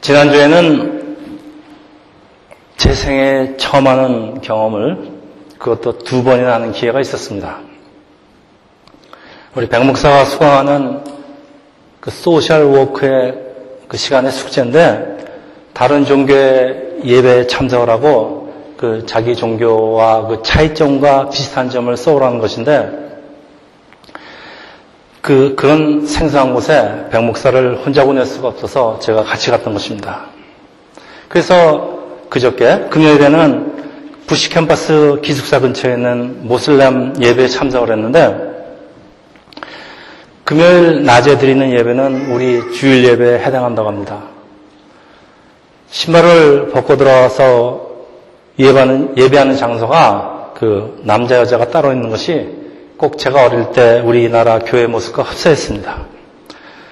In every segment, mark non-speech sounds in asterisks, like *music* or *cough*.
지난주에는 제 생에 처음 하는 경험을 그것도 두 번이나 하는 기회가 있었습니다. 우리 백 목사가 수강하는 그 social work의 그 시간의 숙제인데 다른 종교의 예배에 참석을 하고 그 자기 종교와 그 차이점과 비슷한 점을 써오라는 것인데 그, 그런 생소한 곳에 백 목사를 혼자 보낼 수가 없어서 제가 같이 갔던 것입니다. 그래서 그저께 금요일에는 부시 캠퍼스 기숙사 근처에 있는 모슬렘 예배에 참석을 했는데 금요일 낮에 드리는 예배는 우리 주일 예배에 해당한다고 합니다. 신발을 벗고 들어와서 예배하는, 예배하는 장소가 그 남자 여자가 따로 있는 것이 꼭 제가 어릴 때 우리나라 교회 모습과 흡사했습니다.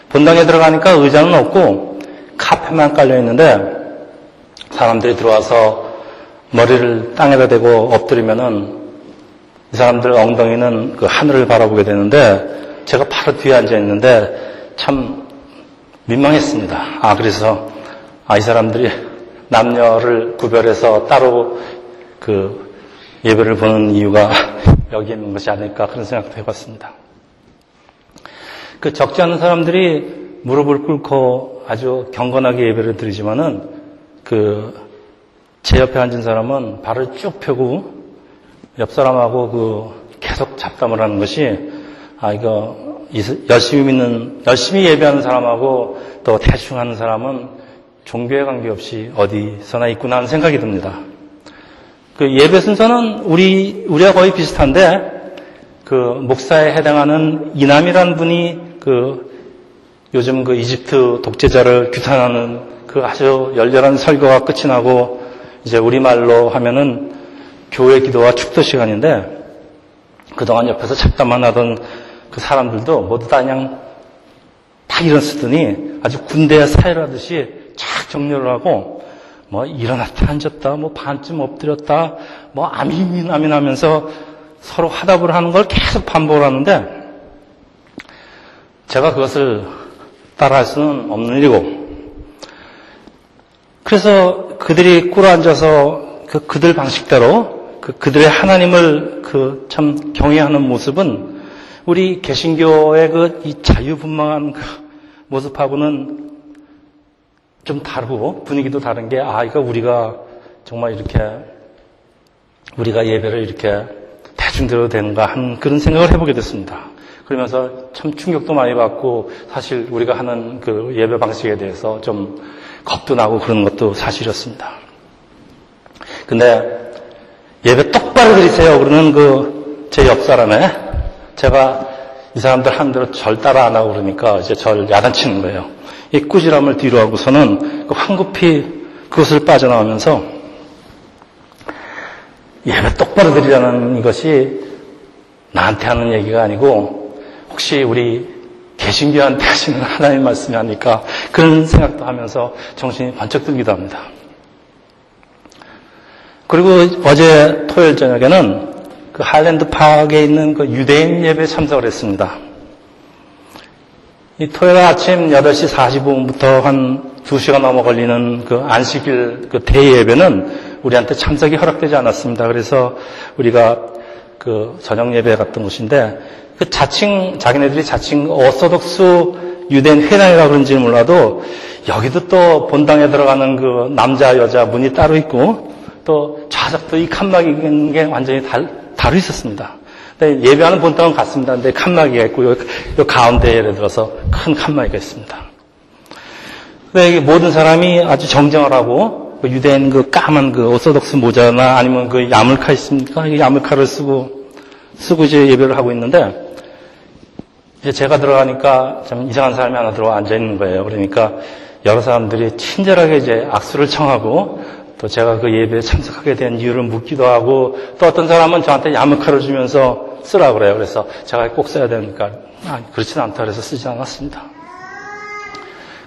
본당에 들어가니까 의자는 없고 카페만 깔려 있는데 사람들이 들어와서 머리를 땅에다 대고 엎드리면은 이 사람들 엉덩이는 그 하늘을 바라보게 되는데 제가 바로 뒤에 앉아 있는데 참 민망했습니다. 아 그래서 아 이 사람들이 남녀를 구별해서 따로 그 예배를 보는 이유가 *laughs* 여기 있는 것이 아닐까 그런 생각도 해봤습니다. 그 적지 않은 사람들이 무릎을 꿇고 아주 경건하게 예배를 드리지만은 그 제 옆에 앉은 사람은 발을 쭉 펴고 옆 사람하고 그 계속 잡담을 하는 것이 아 이거 열심히 믿는 열심히 예배하는 사람하고 또 대충 하는 사람은 종교에 관계없이 어디서나 있구나 하는 생각이 듭니다. 그 예배 순서는 우리, 우리와 거의 비슷한데, 그 목사에 해당하는 이남이라는 분이 그 요즘 그 이집트 독재자를 규탄하는 그 아주 열렬한 설교가 끝이 나고 이제 우리말로 하면은 교회 기도와 축도 시간인데 그동안 옆에서 잡담만 하던 그 사람들도 모두 다 그냥 다 일어서더니 아주 군대 사열하듯이 쫙 정렬을 하고 뭐 일어났다 앉았다 뭐 반쯤 엎드렸다 뭐 아민 아민 하면서 서로 화답을 하는 걸 계속 반복을 하는데 제가 그것을 따라할 수는 없는 일이고 그래서 그들이 꿇어 앉아서 그 그들 방식대로 그 그들의 하나님을 그 참 경외하는 모습은 우리 개신교의 그 이 자유분방한 그 모습하고는 좀 다르고 분위기도 다른 게, 아, 이거 우리가 정말 이렇게, 우리가 예배를 이렇게 대중 들어도 되는가 하는 그런 생각을 해보게 됐습니다. 그러면서 참 충격도 많이 받고 사실 우리가 하는 그 예배 방식에 대해서 좀 겁도 나고 그런 것도 사실이었습니다. 근데 예배 똑바로 드리세요. 그러는 그 제 옆 사람에 제가 이 사람들 한 대로 절 따라 안 하고 그러니까 이제 절 야단치는 거예요. 이 꾸지람을 뒤로 하고서는 그 황급히 그것을 빠져나오면서 예배 똑바로 드리라는 이것이 나한테 하는 얘기가 아니고 혹시 우리 개신교한테 *laughs* 하시는 하나님 말씀이 아닐까 그런 생각도 하면서 정신이 번쩍 들기도 합니다. 그리고 어제 토요일 저녁에는 그 하일랜드 파크에 있는 그 유대인 예배에 참석을 했습니다. 이 토요일 아침 8시 45분부터 한 2시간 넘어 걸리는 그 안식일 그 대예배는 우리한테 참석이 허락되지 않았습니다. 그래서 우리가 그 저녁 예배 갔던 곳인데 그 자칭 자기네들이 자칭 오소독스 유대인 회당이라 그런지는 몰라도 여기도 또 본당에 들어가는 그 남자 여자 문이 따로 있고 또 좌석도 이 칸막이 있는 게 완전히 달, 다루 있었습니다. 네, 예배하는 본당은 같습니다. 근데 칸막이가 있고, 요, 요 가운데 예를 들어서 큰 칸막이가 있습니다. 근데 모든 사람이 아주 정정을 하고, 그 유대인 그 까만 그 오소독스 모자나 아니면 그 야물카 있습니까? 이 야물카를 쓰고, 쓰고 이제 예배를 하고 있는데, 이제 제가 들어가니까 좀 이상한 사람이 하나 들어와 앉아 있는 거예요. 그러니까 여러 사람들이 친절하게 이제 악수를 청하고, 또 제가 그 예배에 참석하게 된 이유를 묻기도 하고 또 어떤 사람은 저한테 야무카를 주면서 쓰라 그래요. 그래서 제가 꼭 써야 되니까 아, 그렇지는 않다 그래서 쓰지 않았습니다.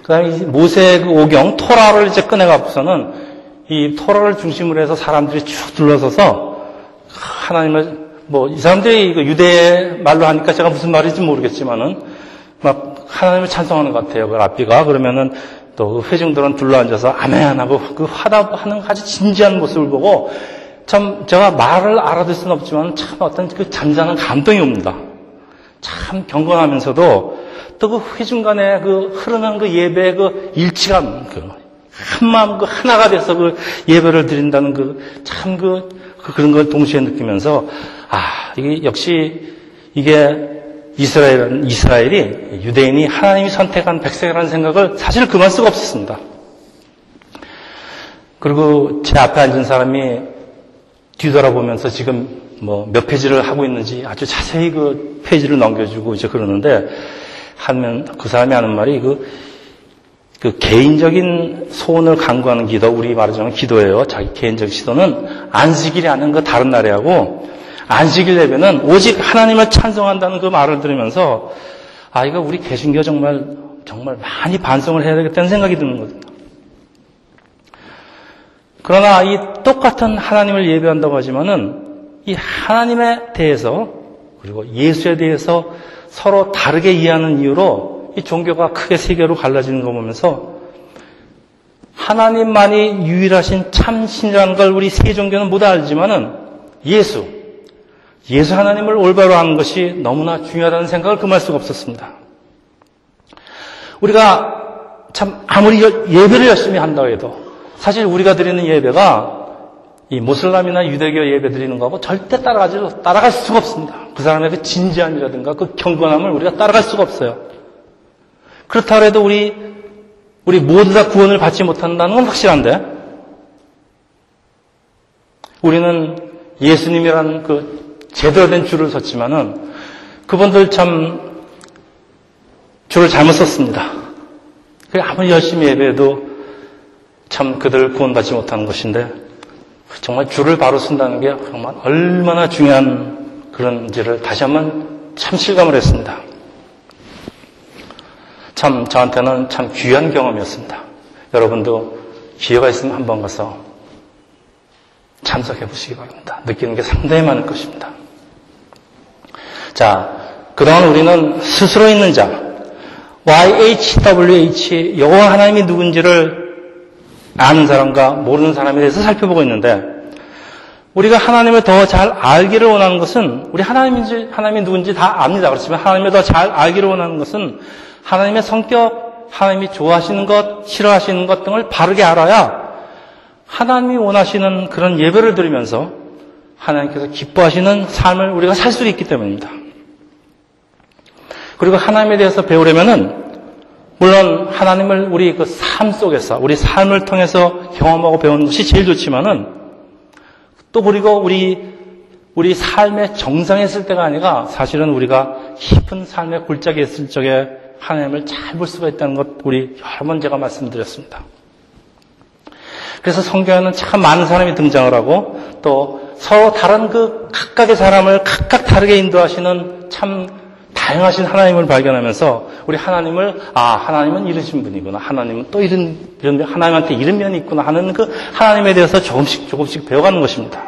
그다음에 모세 그 오경 토라를 이제 꺼내갖고서는 이 토라를 중심으로 해서 사람들이 쭉 둘러서서 하나님을 뭐 이 사람들이 유대 말로 하니까 제가 무슨 말인지 모르겠지만은 막 하나님을 찬송하는 것 같아요. 그 앞비가 그러면은 또그 회중들은 둘러앉아서 아멘 하고 그 화답하는 아주 진지한 모습을 보고 참 제가 말을 알아들 수는 없지만 참 어떤 그 잠자는 감동이 옵니다. 참 경건하면서도 또 그 회중 간에 그 흐르는 그 예배의 그 일치감, 그 한마음 그 하나가 돼서 그 예배를 드린다는 그 참 그, 그 그런 걸 동시에 느끼면서 아 이게 역시 이게 이스라엘, 이스라엘이 유대인이 하나님이 선택한 백성이라는 생각을 사실 그만 수가 없었습니다. 그리고 제 앞에 앉은 사람이 뒤돌아보면서 지금 뭐 몇 페이지를 하고 있는지 아주 자세히 그 페이지를 넘겨주고 이제 그러는데 하면 그 사람이 하는 말이 그, 그 개인적인 소원을 강구하는 기도, 우리 말하자면 기도예요. 자기 개인적 기도는 안식일이 아닌 그 다른 날에 하고 안식일 예배는 오직 하나님을 찬송한다는 그 말을 들으면서 아 이거 우리 개신교 정말 정말 많이 반성을 해야 되겠다는 생각이 드는 거거든요. 그러나 이 똑같은 하나님을 예배한다고 하지만은 이 하나님에 대해서 그리고 예수에 대해서 서로 다르게 이해하는 이유로 이 종교가 크게 세 개로 갈라지는 거 보면서 하나님만이 유일하신 참 신이라는 걸 우리 세 종교는 못 알지만은 예수, 예수 하나님을 올바로 아는 것이 너무나 중요하다는 생각을 금할 수가 없었습니다. 우리가 참 아무리 예배를 열심히 한다고 해도 사실 우리가 드리는 예배가 이 모슬람이나 유대교 예배 드리는 거하고 절대 따라가지, 따라갈 수가 없습니다. 그 사람의 그 진지함이라든가 그 경건함을 우리가 따라갈 수가 없어요. 그렇다고 해도 우리, 우리 모두 다 구원을 받지 못한다는 건 확실한데, 우리는 예수님이라는 그 제대로 된 줄을 섰지만은 그분들 참 줄을 잘못 썼습니다. 아무리 열심히 예배해도 참 그들 구원받지 못하는 것인데 정말 줄을 바로 쓴다는 게 정말 얼마나 중요한 그런지를 다시 한번 참 실감을 했습니다. 참 저한테는 참 귀한 경험이었습니다. 여러분도 기회가 있으면 한번 가서 참석해 보시기 바랍니다. 느끼는 게 상당히 많을 것입니다. 자, 그동안 우리는 스스로 있는 자, YHWH, 여호와 하나님이 누군지를 아는 사람과 모르는 사람에 대해서 살펴보고 있는데 우리가 하나님을 더 잘 알기를 원하는 것은 우리 하나님인지 하나님이 누군지 다 압니다. 그렇지만 하나님을 더 잘 알기를 원하는 것은 하나님의 성격, 하나님이 좋아하시는 것, 싫어하시는 것 등을 바르게 알아야 하나님이 원하시는 그런 예배를 드리면서 하나님께서 기뻐하시는 삶을 우리가 살 수 있기 때문입니다. 그리고 하나님에 대해서 배우려면은 물론 하나님을 우리 그 삶 속에서 우리 삶을 통해서 경험하고 배우는 것이 제일 좋지만은 또 그리고 우리 우리 삶의 정상에 있을 때가 아니라 사실은 우리가 깊은 삶의 골짜기에 있을 적에 하나님을 잘 볼 수가 있다는 것 우리 여러 번 제가 말씀드렸습니다. 그래서 성경에는 참 많은 사람이 등장을 하고 또 서로 다른 그 각각의 사람을 각각 다르게 인도하시는 참 다양하신 하나님을 발견하면서 우리 하나님을 아 하나님은 이러신 분이구나 하나님은 또 이런 이런 하나님한테 이런 면이 있구나 하는 그 하나님에 대해서 조금씩 조금씩 배워가는 것입니다.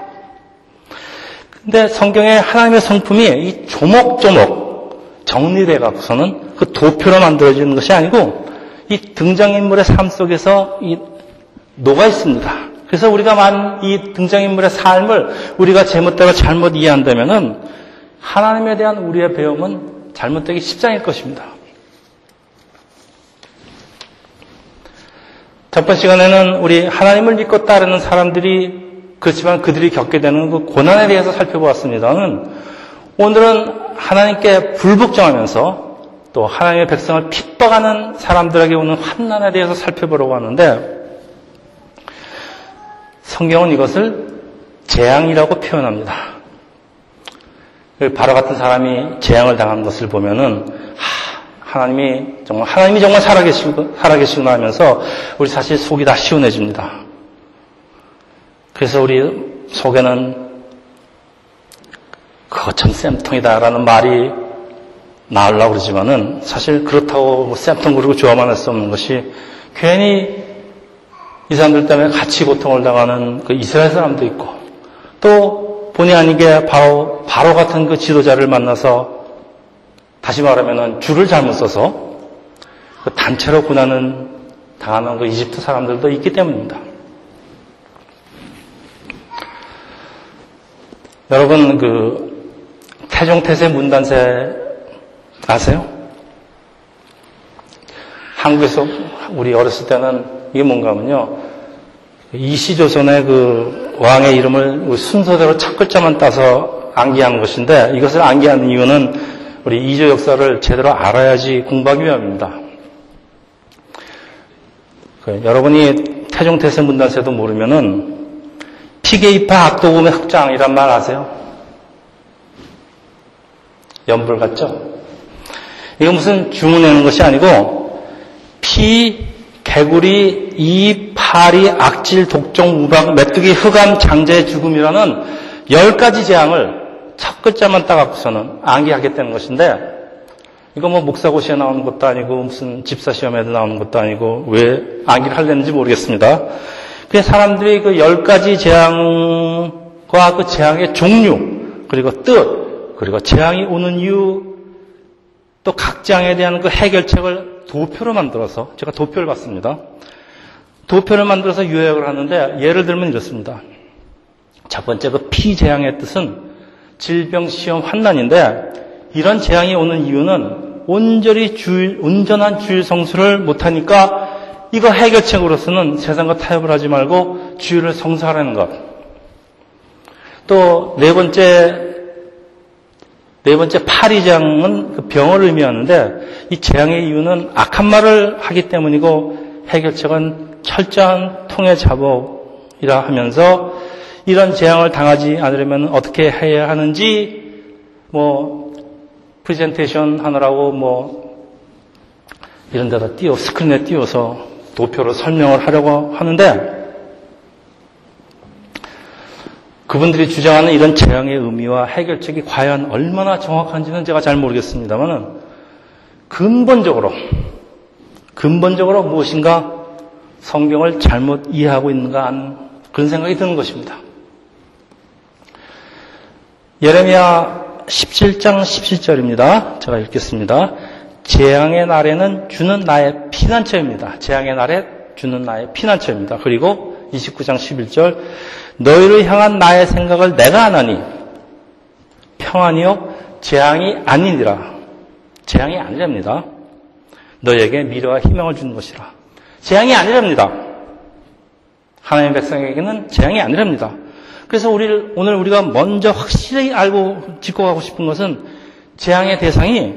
근데 성경의 하나님의 성품이 이 조목조목 정리돼 갖고서는 그 도표로 만들어지는 것이 아니고 이 등장인물의 삶 속에서 이 녹아 있습니다. 그래서 우리가 만 이 등장인물의 삶을 우리가 제멋대로 잘못 이해한다면은 하나님에 대한 우리의 배움은 잘못되기 십장일 것입니다. 첫 번째 시간에는 우리 하나님을 믿고 따르는 사람들이 그렇지만 그들이 겪게 되는 그 고난에 대해서 살펴보았습니다는 오늘은 하나님께 불복종하면서 또 하나님의 백성을 핍박하는 사람들에게 오는 환난에 대해서 살펴보려고 하는데 성경은 이것을 재앙이라고 표현합니다. 그 바로 같은 사람이 재앙을 당한 것을 보면은 하, 나님이 정말 하나님이 정말 살아계시고 살아계시구나 하면서 우리 사실 속이 다 시원해집니다. 그래서 우리 속에는 그거 참 쌤통이다라는 말이 나으려고 그러지만은 사실 그렇다고 뭐 쌤통 그리고 좋아만 할 수 없는 것이 괜히 이 사람들 때문에 같이 고통을 당하는 그 이스라엘 사람도 있고 또 본의 아니게 바로, 바로 같은 그 지도자를 만나서 다시 말하면 줄을 잘못 써서 그 단체로 군하는 당하는 그 이집트 사람들도 있기 때문입니다. 여러분 그 태종태세 문단세 아세요? 한국에서 우리 어렸을 때는 이게 뭔가 하면요. 이시조선의 그 왕의 이름을 순서대로 첫 글자만 따서 암기하는 것인데 이것을 암기하는 이유는 우리 이조 역사를 제대로 알아야지 공부하기 위함입니다. 그 여러분이 태종태세 문단세도 모르면은 피계이파 악도금의 흑장이란 말 아세요? 연불 같죠? 이거 무슨 주문 내는 것이 아니고 피, 개구리, 이, 파리, 악질, 독종, 우박, 메뚜기, 흑암, 장제, 죽음이라는 열 가지 재앙을 첫 글자만 따갖고서는 암기하겠다는 것인데 이거 뭐 목사고시에 나오는 것도 아니고 무슨 집사 시험에도 나오는 것도 아니고 왜 암기를 하려는지 모르겠습니다. 그 사람들이 그 열 가지 재앙과 그 재앙의 종류, 그리고 뜻, 그리고 재앙이 오는 이유, 또 각 재앙에 대한 그 해결책을 도표로 만들어서, 제가 도표를 봤습니다. 도표를 만들어서 요약을 하는데, 예를 들면 이렇습니다. 첫 번째 그 피재앙의 뜻은 질병, 시험, 환난인데, 이런 재앙이 오는 이유는 온전히 주일, 온전한 주일 성수를 못하니까 이거 해결책으로서는 세상과 타협을 하지 말고 주의를 성사하라는 것. 또 네 번째 네 번째 파리장은 그 병을 의미하는데 이 재앙의 이유는 악한 말을 하기 때문이고 해결책은 철저한 통해 자복이라 하면서 이런 재앙을 당하지 않으려면 어떻게 해야 하는지 뭐 프레젠테이션 하느라고 뭐 이런 데다 띄워 스크린에 띄워서 도표로 설명을 하려고 하는데 그분들이 주장하는 이런 재앙의 의미와 해결책이 과연 얼마나 정확한지는 제가 잘 모르겠습니다만은 근본적으로 근본적으로 무엇인가 성경을 잘못 이해하고 있는가 하는 그런 생각이 드는 것입니다. 예레미야 17장 17절입니다. 제가 읽겠습니다. 재앙의 날에는 주는 나의 피난처입니다. 재앙의 날에 주는 나의 피난처입니다. 그리고 29장 11절 너희를 향한 나의 생각을 내가 하나니 평안이요 재앙이 아니니라. 재앙이 아니랍니다. 너에게 미래와 희망을 주는 것이라. 재앙이 아니랍니다. 하나님의 백성에게는 재앙이 아니랍니다. 그래서 우리를 오늘 우리가 먼저 확실히 알고 짚고 가고 싶은 것은 재앙의 대상이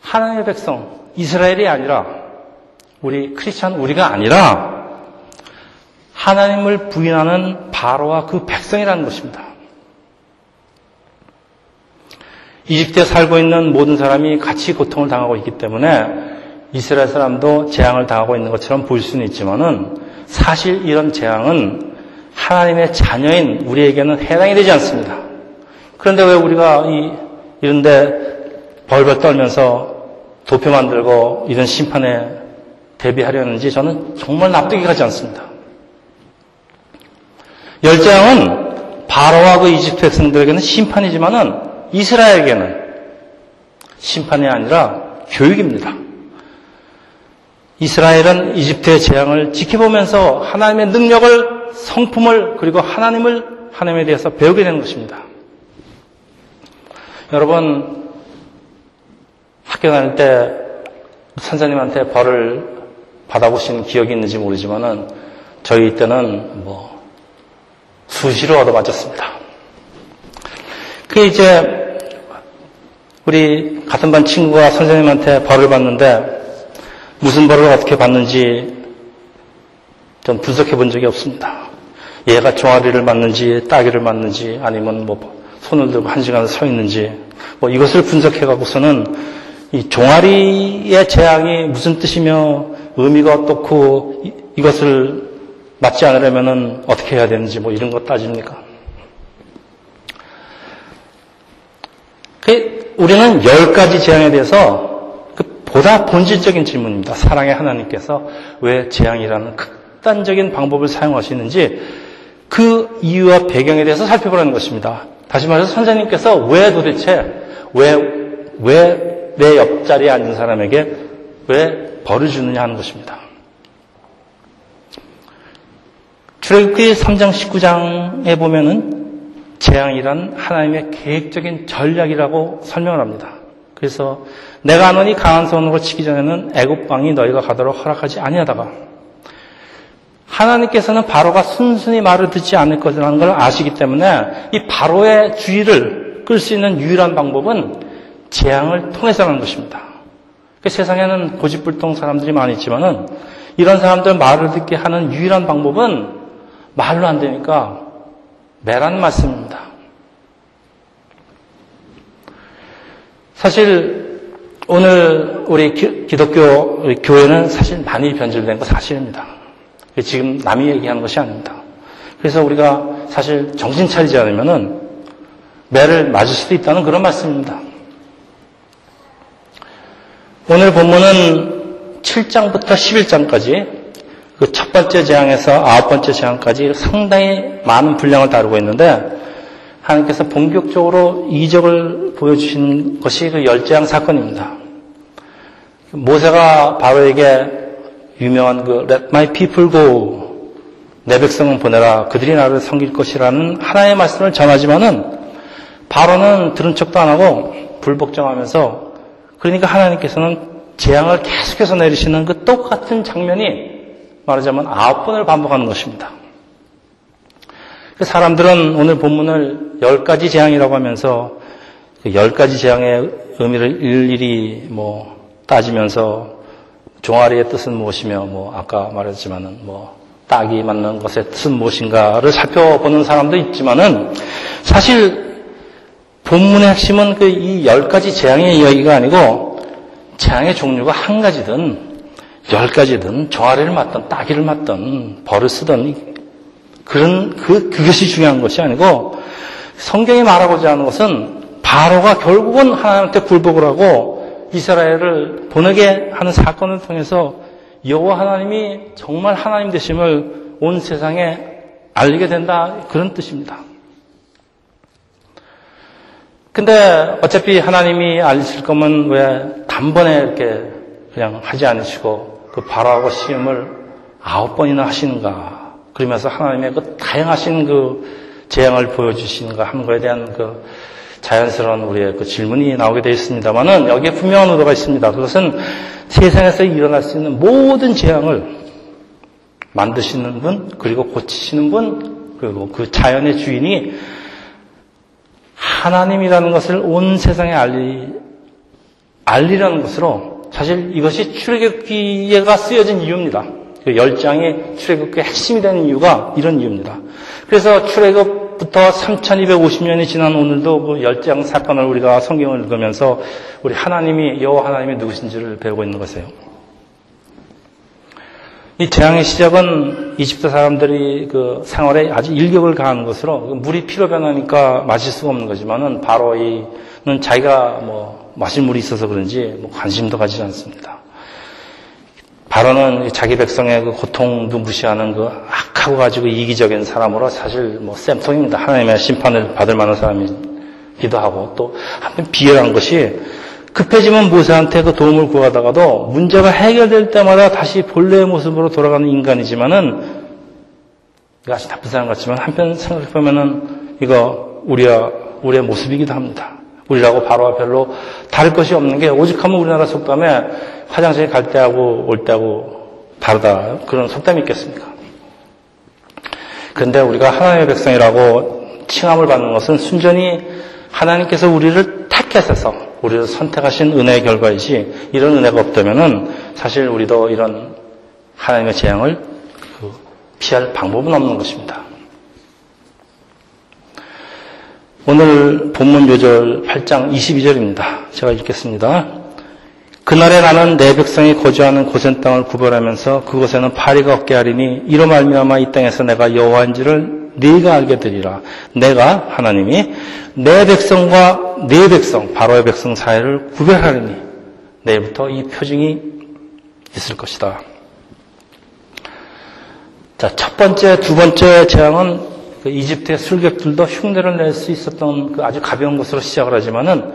하나님의 백성, 이스라엘이 아니라 우리 크리스천 우리가 아니라 하나님을 부인하는 바로와 그 백성이라는 것입니다. 이집트에 살고 있는 모든 사람이 같이 고통을 당하고 있기 때문에 이스라엘 사람도 재앙을 당하고 있는 것처럼 보일 수는 있지만은 사실 이런 재앙은 하나님의 자녀인 우리에게는 해당이 되지 않습니다. 그런데 왜 우리가 이, 이런데 벌벌 떨면서 도표 만들고 이런 심판에 대비하려는지 저는 정말 납득이 가지 않습니다. 열장은 바로와 그 이집트 백성들에게는 심판이지만은 이스라엘에게는 심판이 아니라 교육입니다. 이스라엘은 이집트의 재앙을 지켜보면서 하나님의 능력을, 성품을, 그리고 하나님을, 하나님에 대해서 배우게 되는 것입니다. 여러분, 학교 다닐 때 선생님한테 벌을 받아보신 기억이 있는지 모르지만은 저희 때는 뭐 수시로 얻어맞았습니다. 그 이제 우리 같은 반 친구가 선생님한테 벌을 받는데 무슨 벌을 어떻게 받는지 좀 분석해 본 적이 없습니다. 얘가 종아리를 맞는지 따귀를 맞는지 아니면 뭐 손을 들고 한 시간 서 있는지 뭐 이것을 분석해 갖고서는 이 종아리의 재앙이 무슨 뜻이며 의미가 어떻고 이것을 맞지 않으려면 어떻게 해야 되는지 뭐 이런 거 따집니까? 그 우리는 열 가지 재앙에 대해서 그 보다 본질적인 질문입니다. 사랑의 하나님께서 왜 재앙이라는 극단적인 방법을 사용하시는지 그 이유와 배경에 대해서 살펴보라는 것입니다. 다시 말해서 선생님께서 왜 도대체 왜, 왜 내 옆자리에 앉은 사람에게 왜 벌을 주느냐 하는 것입니다. 출애굽기 3장 19장에 보면은 재앙이란 하나님의 계획적인 전략이라고 설명을 합니다. 그래서 내가 너니 강한 손으로 치기 전에는 애굽 왕이 너희가 가도록 허락하지 아니하다가 하나님께서는 바로가 순순히 말을 듣지 않을 것이라는 걸 아시기 때문에 이 바로의 주의를 끌 수 있는 유일한 방법은 재앙을 통해서라는 것입니다. 그 세상에는 고집불통 사람들이 많이 있지만은 이런 사람들 말을 듣게 하는 유일한 방법은 말로 안 되니까 매라는 말씀입니다. 사실 오늘 우리 기독교 교회는 사실 많이 변질된 거 사실입니다. 지금 남이 얘기하는 것이 아닙니다. 그래서 우리가 사실 정신 차리지 않으면은 매를 맞을 수도 있다는 그런 말씀입니다. 오늘 본문은 7장부터 11장까지 그 첫 번째 재앙에서 아홉 번째 재앙까지 상당히 많은 분량을 다루고 있는데 하나님께서 본격적으로 이적을 보여주신 것이 그 열재앙 사건입니다. 모세가 바로에게 유명한 그 Let my people go 내 백성은 보내라 그들이 나를 섬길 것이라는 하나의 말씀을 전하지만은 바로는 들은 척도 안 하고 불복종하면서 그러니까 하나님께서는 재앙을 계속해서 내리시는 그 똑같은 장면이 말하자면 아홉 번을 반복하는 것입니다. 그 사람들은 오늘 본문을 열 가지 재앙이라고 하면서 그열 가지 재앙의 의미를 일일이 뭐 따지면서 종아리의 뜻은 무엇이며 뭐 아까 말했지만은 뭐 딱이 맞는 것의 뜻은 무엇인가를 살펴보는 사람도 있지만은 사실 본문의 핵심은 그 이 열 가지 재앙의 이야기가 아니고 재앙의 종류가 한 가지든 열 가지든 종아리를 맞든 따기를 맞든 벌을 쓰든 그런 그 그것이 중요한 것이 아니고 성경이 말하고자 하는 것은 바로가 결국은 하나님한테 굴복을 하고 이스라엘을 보내게 하는 사건을 통해서 여호와 하나님이 정말 하나님 되심을 온 세상에 알리게 된다 그런 뜻입니다. 근데 어차피 하나님이 알리실 거면 왜 단번에 이렇게 그냥 하지 않으시고 그 바로하고 시험을 아홉 번이나 하시는가? 그러면서 하나님의 그 다양하신 그 재앙을 보여주시는가 하는 것에 대한 그 자연스러운 우리의 그 질문이 나오게 되어 있습니다만은 여기에 분명한 의도가 있습니다. 그것은 세상에서 일어날 수 있는 모든 재앙을 만드시는 분, 그리고 고치시는 분, 그리고 그 자연의 주인이 하나님이라는 것을 온 세상에 알리, 알리라는 것으로 사실 이것이 출애굽기가 쓰여진 이유입니다. 그 열장의 출애굽의 핵심이 되는 이유가 이런 이유입니다. 그래서 출애굽부터 3250년이 지난 오늘도 그 열장 사건을 우리가 성경을 읽으면서 우리 하나님이 여호와 하나님이 누구신지를 배우고 있는 것이에요. 이 재앙의 시작은 이집트 사람들이 그 생활에 아주 일격을 가하는 것으로 물이 피로 변하니까 마실 수가 없는 거지만은 바로 이는 자기가 뭐 마실 물이 있어서 그런지 뭐 관심도 가지지 않습니다. 바로는 자기 백성의 그 고통도 무시하는 그 악하고 가지고 이기적인 사람으로 사실 뭐 쌤통입니다. 하나님의 심판을 받을 만한 사람이기도 하고 또 한편 비열한 것이 급해지면 모세한테 그 도움을 구하다가도 문제가 해결될 때마다 다시 본래의 모습으로 돌아가는 인간이지만은 아주 나쁜 사람 같지만 한편 생각해보면은 이거 우리와 우리의 모습이기도 합니다. 우리라고 바로와 별로 다를 것이 없는 게 오직하면 우리나라 속담에 화장실 갈 때하고 올 때하고 다르다. 그런 속담이 있겠습니까? 그런데 우리가 하나님의 백성이라고 칭함을 받는 것은 순전히 하나님께서 우리를 택해서 우리를 선택하신 은혜의 결과이지 이런 은혜가 없다면은 사실 우리도 이런 하나님의 재앙을 그 피할 방법은 없는 것입니다. 오늘 본문 요절 8장 22절입니다. 제가 읽겠습니다. 그날에 나는 내 백성이 거주하는 고센 땅을 구별하면서 그곳에는 파리가 없게 하리니 이로 말미암아 이 땅에서 내가 여호와인지를 네가 알게 되리라. 내가 하나님이 내 백성과 네 백성 바로의 백성 사이를 구별하리니 내일부터 이 표징이 있을 것이다. 자, 첫 번째, 두 번째 재앙은 그 이집트의 술객들도 흉내를 낼 수 있었던 그 아주 가벼운 것으로 시작을 하지만은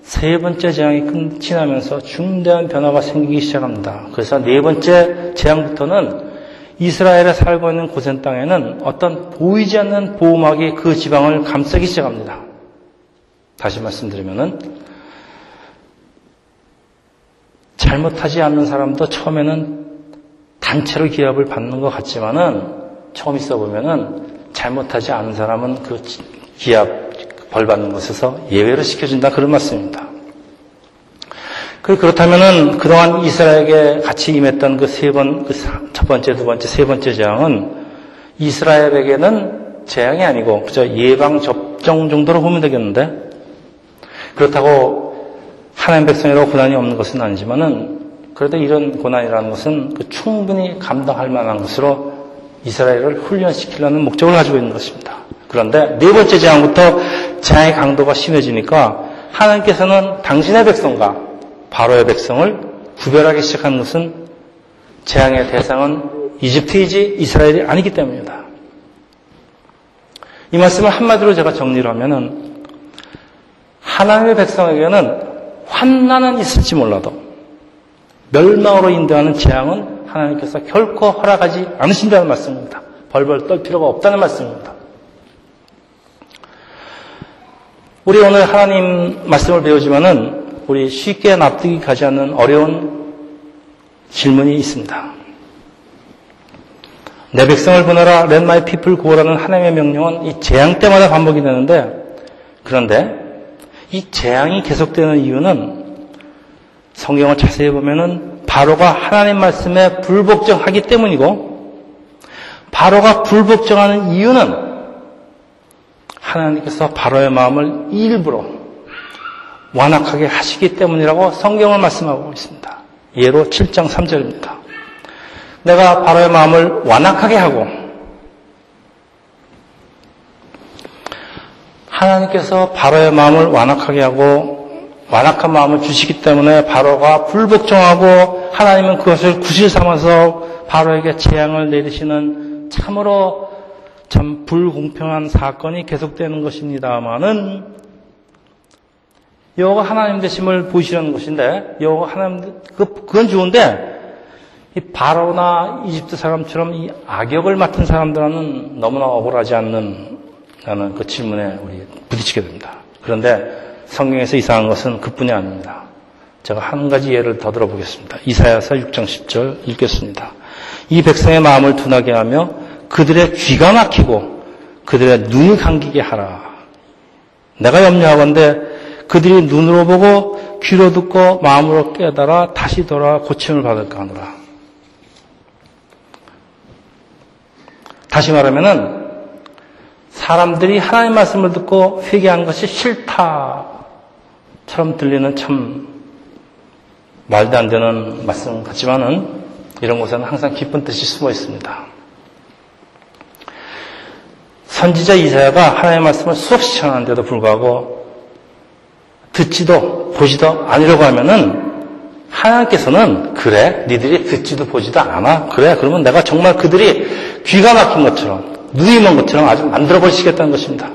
세 번째 재앙이 끝이 나면서 중대한 변화가 생기기 시작합니다. 그래서 네 번째 재앙부터는 이스라엘에 살고 있는 고센 땅에는 어떤 보이지 않는 보호막이 그 지방을 감싸기 시작합니다. 다시 말씀드리면은 잘못하지 않는 사람도 처음에는 단체로 기합을 받는 것 같지만은 처음 있어 보면은 잘못하지 않은 사람은 그 기합 벌 받는 것에서 예외로 시켜준다 그런 말씀입니다. 그 그렇다면은 그동안 이스라엘에게 같이 임했던 그 세 번, 그 첫 번째, 두 번째, 세 번째 재앙은 이스라엘에게는 재앙이 아니고 그저 예방 접종 정도로 보면 되겠는데 그렇다고 하나님 백성이라고 고난이 없는 것은 아니지만은 그래도 이런 고난이라는 것은 그 충분히 감당할 만한 것으로 이스라엘을 훈련시키려는 목적을 가지고 있는 것입니다. 그런데 네 번째 재앙부터 재앙의 강도가 심해지니까 하나님께서는 당신의 백성과 바로의 백성을 구별하기 시작한 것은 재앙의 대상은 이집트이지 이스라엘이 아니기 때문입니다. 이 말씀을 한마디로 제가 정리를 하면은 하나님의 백성에게는 환난은 있을지 몰라도 멸망으로 인도하는 재앙은 하나님께서 결코 허락하지 않으신다는 말씀입니다. 벌벌 떨 필요가 없다는 말씀입니다. 우리 오늘 하나님 말씀을 배우지만은 우리 쉽게 납득이 가지 않는 어려운 질문이 있습니다. 내 백성을 보내라, let my people go라는 하나님의 명령은 이 재앙 때마다 반복이 되는데, 그런데 이 재앙이 계속되는 이유는 성경을 자세히 보면은 바로가 하나님 말씀에 불복종하기 때문이고 바로가 불복종하는 이유는 하나님께서 바로의 마음을 일부러 완악하게 하시기 때문이라고 성경을 말씀하고 있습니다. 예로 7장 3절입니다. 내가 바로의 마음을 완악하게 하고 하나님께서 바로의 마음을 완악하게 하고 완악한 마음을 주시기 때문에 바로가 불복종하고 하나님은 그것을 구실 삼아서 바로에게 재앙을 내리시는 참으로 참 불공평한 사건이 계속되는 것입니다만은 여호가 하나님 되심을 보시려는 것인데 여호가 하나님 그 그건 좋은데 이 바로나 이집트 사람처럼 이 악역을 맡은 사람들은 너무나 억울하지 않는 라는 그 질문에 우리 부딪히게 됩니다. 그런데 성경에서 이상한 것은 그뿐이 아닙니다. 제가 한 가지 예를 더 들어보겠습니다. 이사야서 6장 10절 읽겠습니다. 이 백성의 마음을 둔하게 하며 그들의 귀가 막히고 그들의 눈이 감기게 하라. 내가 염려하건대 그들이 눈으로 보고 귀로 듣고 마음으로 깨달아 다시 돌아 고침을 받을까 하노라. 다시 말하면은 사람들이 하나님 말씀을 듣고 회개한 것이 싫다. 처럼 들리는 참 말도 안 되는 말씀 같지만은 이런 곳에는 항상 깊은 뜻이 숨어 있습니다. 선지자 이사야가 하나님의 말씀을 수없이 전하는데도 불구하고 듣지도 보지도 아니려고 하면은 하나님께서는 그래 니들이 듣지도 보지도 않아 그래 그러면 내가 정말 그들이 귀가 막힌 것처럼 눈이 먼 것처럼 아주 만들어 버리시겠다는 것입니다.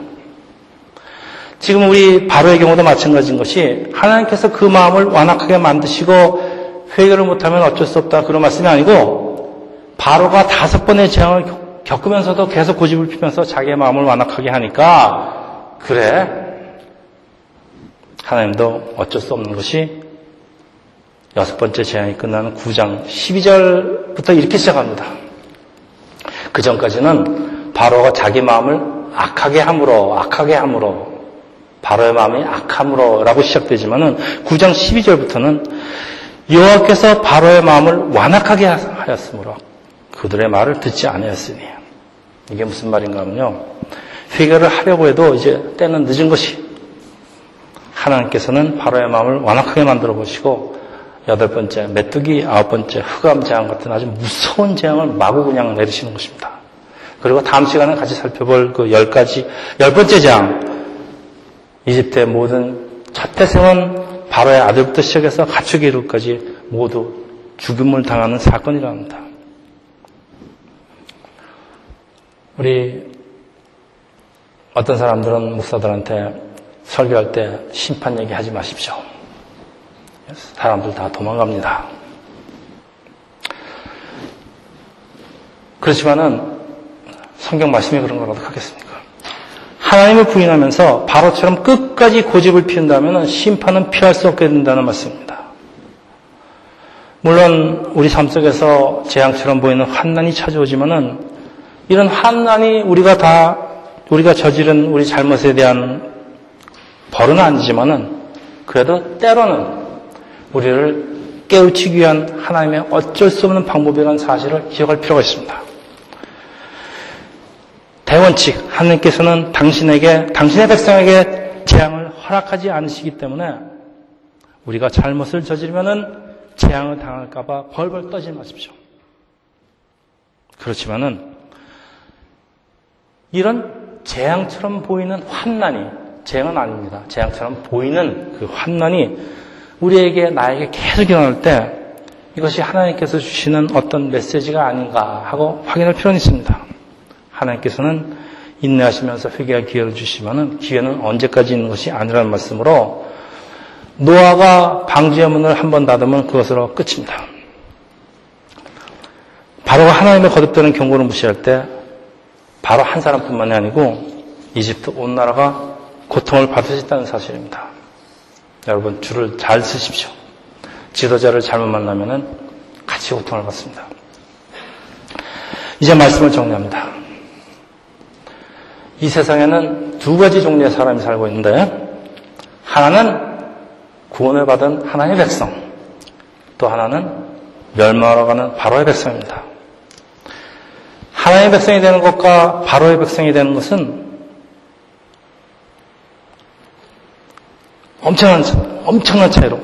지금 우리 바로의 경우도 마찬가지인 것이 하나님께서 그 마음을 완악하게 만드시고 회개를 못하면 어쩔 수 없다 그런 말씀이 아니고 바로가 다섯 번의 재앙을 겪으면서도 계속 고집을 피면서 자기의 마음을 완악하게 하니까 그래 하나님도 어쩔 수 없는 것이 여섯 번째 재앙이 끝나는 9장 12절부터 이렇게 시작합니다. 그 전까지는 바로가 자기 마음을 악하게 함으로 악하게 함으로 바로의 마음이 악함으로라고 시작되지만은 9장 12절부터는 여호와께서 바로의 마음을 완악하게 하였으므로 그들의 말을 듣지 아니었으니 이게 무슨 말인가 하면요. 회개를 하려고 해도 이제 때는 늦은 것이 하나님께서는 바로의 마음을 완악하게 만들어 보시고 여덟 번째 메뚜기, 아홉 번째 흑암 재앙 같은 아주 무서운 재앙을 마구 그냥 내리시는 것입니다. 그리고 다음 시간에 같이 살펴볼 그 열 가지 열 번째 재앙 이집트의 모든 첫 태생은 바로의 아들부터 시작해서 가축의 이루까지 모두 죽음을 당하는 사건이랍니다. 우리 어떤 사람들은 목사들한테 설교할 때 심판 얘기 하지 마십시오. 사람들 다 도망갑니다. 그렇지만은 성경 말씀이 그런 거라도 하겠습니까? 하나님을 부인하면서 바로처럼 끝까지 고집을 피운다면 심판은 피할 수 없게 된다는 말씀입니다. 물론 우리 삶 속에서 재앙처럼 보이는 환난이 찾아오지만은 이런 환난이 우리가 다 우리가 저지른 우리 잘못에 대한 벌은 아니지만은 그래도 때로는 우리를 깨우치기 위한 하나님의 어쩔 수 없는 방법이라는 사실을 기억할 필요가 있습니다. 대원칙, 하나님께서는 당신에게, 당신의 백성에게 재앙을 허락하지 않으시기 때문에 우리가 잘못을 저지르면은 재앙을 당할까봐 벌벌 떠지 마십시오. 그렇지만은 이런 재앙처럼 보이는 환난이 재앙은 아닙니다. 재앙처럼 보이는 그 환난이 우리에게 나에게 계속 일어날 때 이것이 하나님께서 주시는 어떤 메시지가 아닌가 하고 확인할 필요는 있습니다. 하나님께서는 인내하시면서 회개할 기회를 주시면은 기회는 언제까지 있는 것이 아니라는 말씀으로 노아가 방주의 문을 한 번 닫으면 그것으로 끝입니다. 바로가 하나님의 거듭되는 경고를 무시할 때 바로 한 사람뿐만이 아니고 이집트 온 나라가 고통을 받으셨다는 사실입니다. 여러분 줄을 잘 쓰십시오. 지도자를 잘못 만나면 같이 고통을 받습니다. 이제 말씀을 정리합니다. 이 세상에는 두 가지 종류의 사람이 살고 있는데 하나는 구원을 받은 하나님의 백성 또 하나는 멸망하러 가는 바로의 백성입니다. 하나님의 백성이 되는 것과 바로의 백성이 되는 것은 엄청난, 엄청난 차이로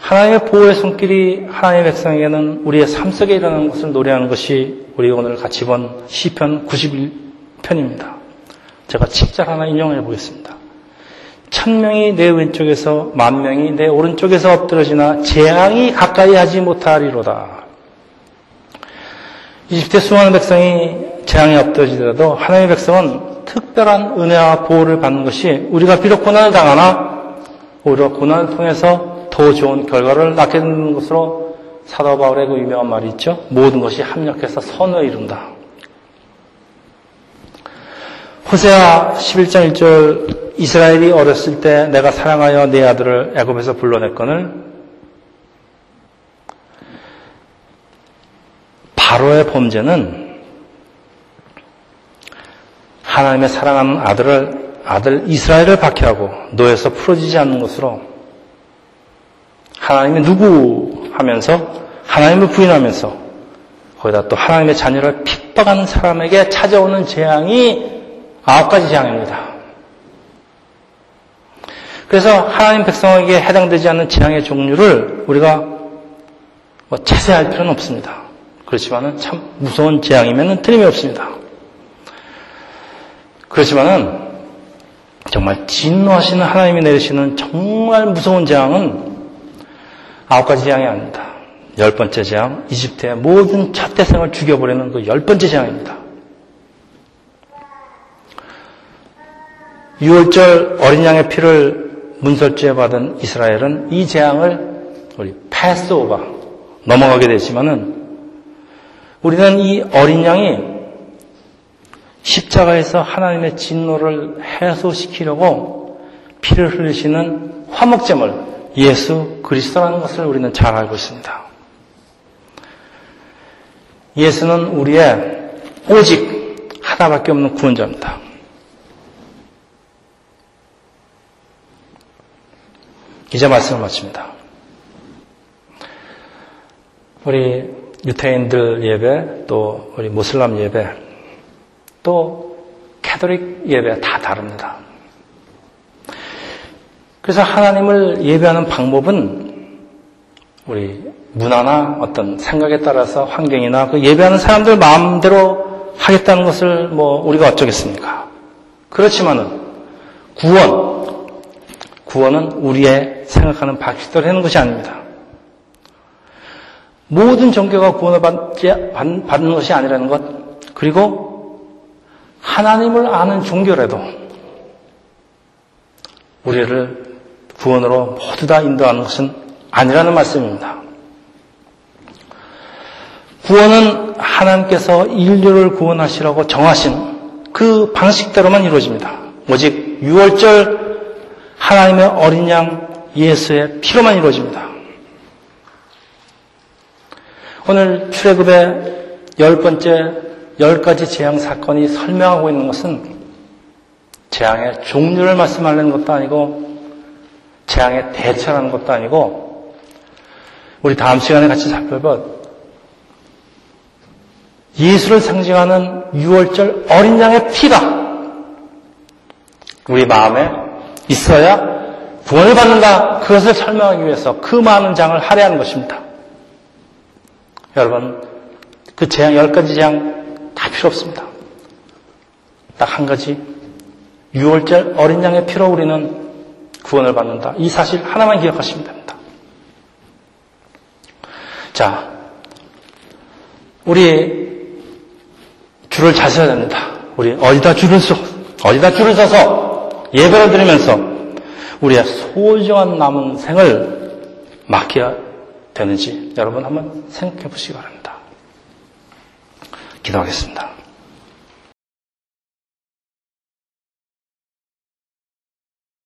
하나님의 보호의 손길이 하나님의 백성에게는 우리의 삶 속에 일어나는 것을 노래하는 것이 우리 오늘 같이 본 시편 91 편입니다. 제가 책자 하나 인용해 보겠습니다. 천명이 내 왼쪽에서 만명이 내 오른쪽에서 엎드러지나 재앙이 가까이 하지 못하리로다. 이집트의 수많은 백성이 재앙에 엎드러지더라도 하나님의 백성은 특별한 은혜와 보호를 받는 것이 우리가 비록 고난을 당하나 오히려 고난을 통해서 더 좋은 결과를 낳게 되는 것으로 사도 바울의 그 유명한 말이 있죠. 모든 것이 합력해서 선을 이룬다. 호세아 11장 1절 이스라엘이 어렸을 때 내가 사랑하여 내 아들을 애굽에서 불러냈거늘 바로의 범죄는 하나님의 사랑하는 아들을 아들 이스라엘을 박해하고 노예에서 풀어지지 않는 것으로 하나님이 누구 하면서 하나님을 부인하면서 거기다 또 하나님의 자녀를 핍박하는 사람에게 찾아오는 재앙이 아홉 가지 재앙입니다. 그래서 하나님 백성에게 해당되지 않는 재앙의 종류를 우리가 뭐 자세할 필요는 없습니다. 그렇지만은 참 무서운 재앙이면 틀림이 없습니다. 그렇지만은 정말 진노하시는 하나님이 내리시는 정말 무서운 재앙은 아홉 가지 재앙이 아닙니다. 열 번째 재앙, 이집트의 모든 첫 대생을 죽여버리는 그 열 번째 재앙입니다. 6월절 어린 양의 피를 문설주에 받은 이스라엘은 이 재앙을 우리 패스오바 넘어가게 되지만은 우리는 이 어린 양이 십자가에서 하나님의 진노를 해소시키려고 피를 흘리시는 화목제물 예수 그리스도라는 것을 우리는 잘 알고 있습니다. 예수는 우리의 오직 하나밖에 없는 구원자입니다. 이제 말씀을 마칩니다. 우리 유태인들 예배, 또 우리 무슬람 예배, 또 캐톨릭 예배 다 다릅니다. 그래서 하나님을 예배하는 방법은 우리 문화나 어떤 생각에 따라서 환경이나 그 예배하는 사람들 마음대로 하겠다는 것을 뭐 우리가 어쩌겠습니까? 그렇지만은 구원, 구원은 우리의 생각하는 방식대로 하는 것이 아닙니다. 모든 종교가 구원을 받는 것이 아니라는 것, 그리고 하나님을 아는 종교라도 우리를 구원으로 모두 다 인도하는 것은 아니라는 말씀입니다. 구원은 하나님께서 인류를 구원하시라고 정하신 그 방식대로만 이루어집니다. 오직 6월절 하나님의 어린 양 예수의 피로만 이루어집니다. 오늘 출애굽의 열 번째 열 가지 재앙 사건이 설명하고 있는 것은 재앙의 종류를 말씀하려는 것도 아니고 재앙에 대처하는 것도 아니고 우리 다음 시간에 같이 살펴볼 예수를 상징하는 6월절 어린 양의 피가 우리 마음에 있어야 구원을 받는다. 그것을 설명하기 위해서 그 많은 장을 할애하는 것입니다. 여러분, 그 재앙, 열 가지 재앙 다 필요 없습니다. 딱 한 가지. 6월절 어린 양의 피로 우리는 구원을 받는다. 이 사실 하나만 기억하시면 됩니다. 자, 우리 줄을 잘 서야 됩니다. 우리 어디다 줄을 서, 어디다 줄을 서서 예배를 드리면서 우리의 소중한 남은 생을 맡겨야 되는지 여러분 한번 생각해 보시기 바랍니다. 기도하겠습니다.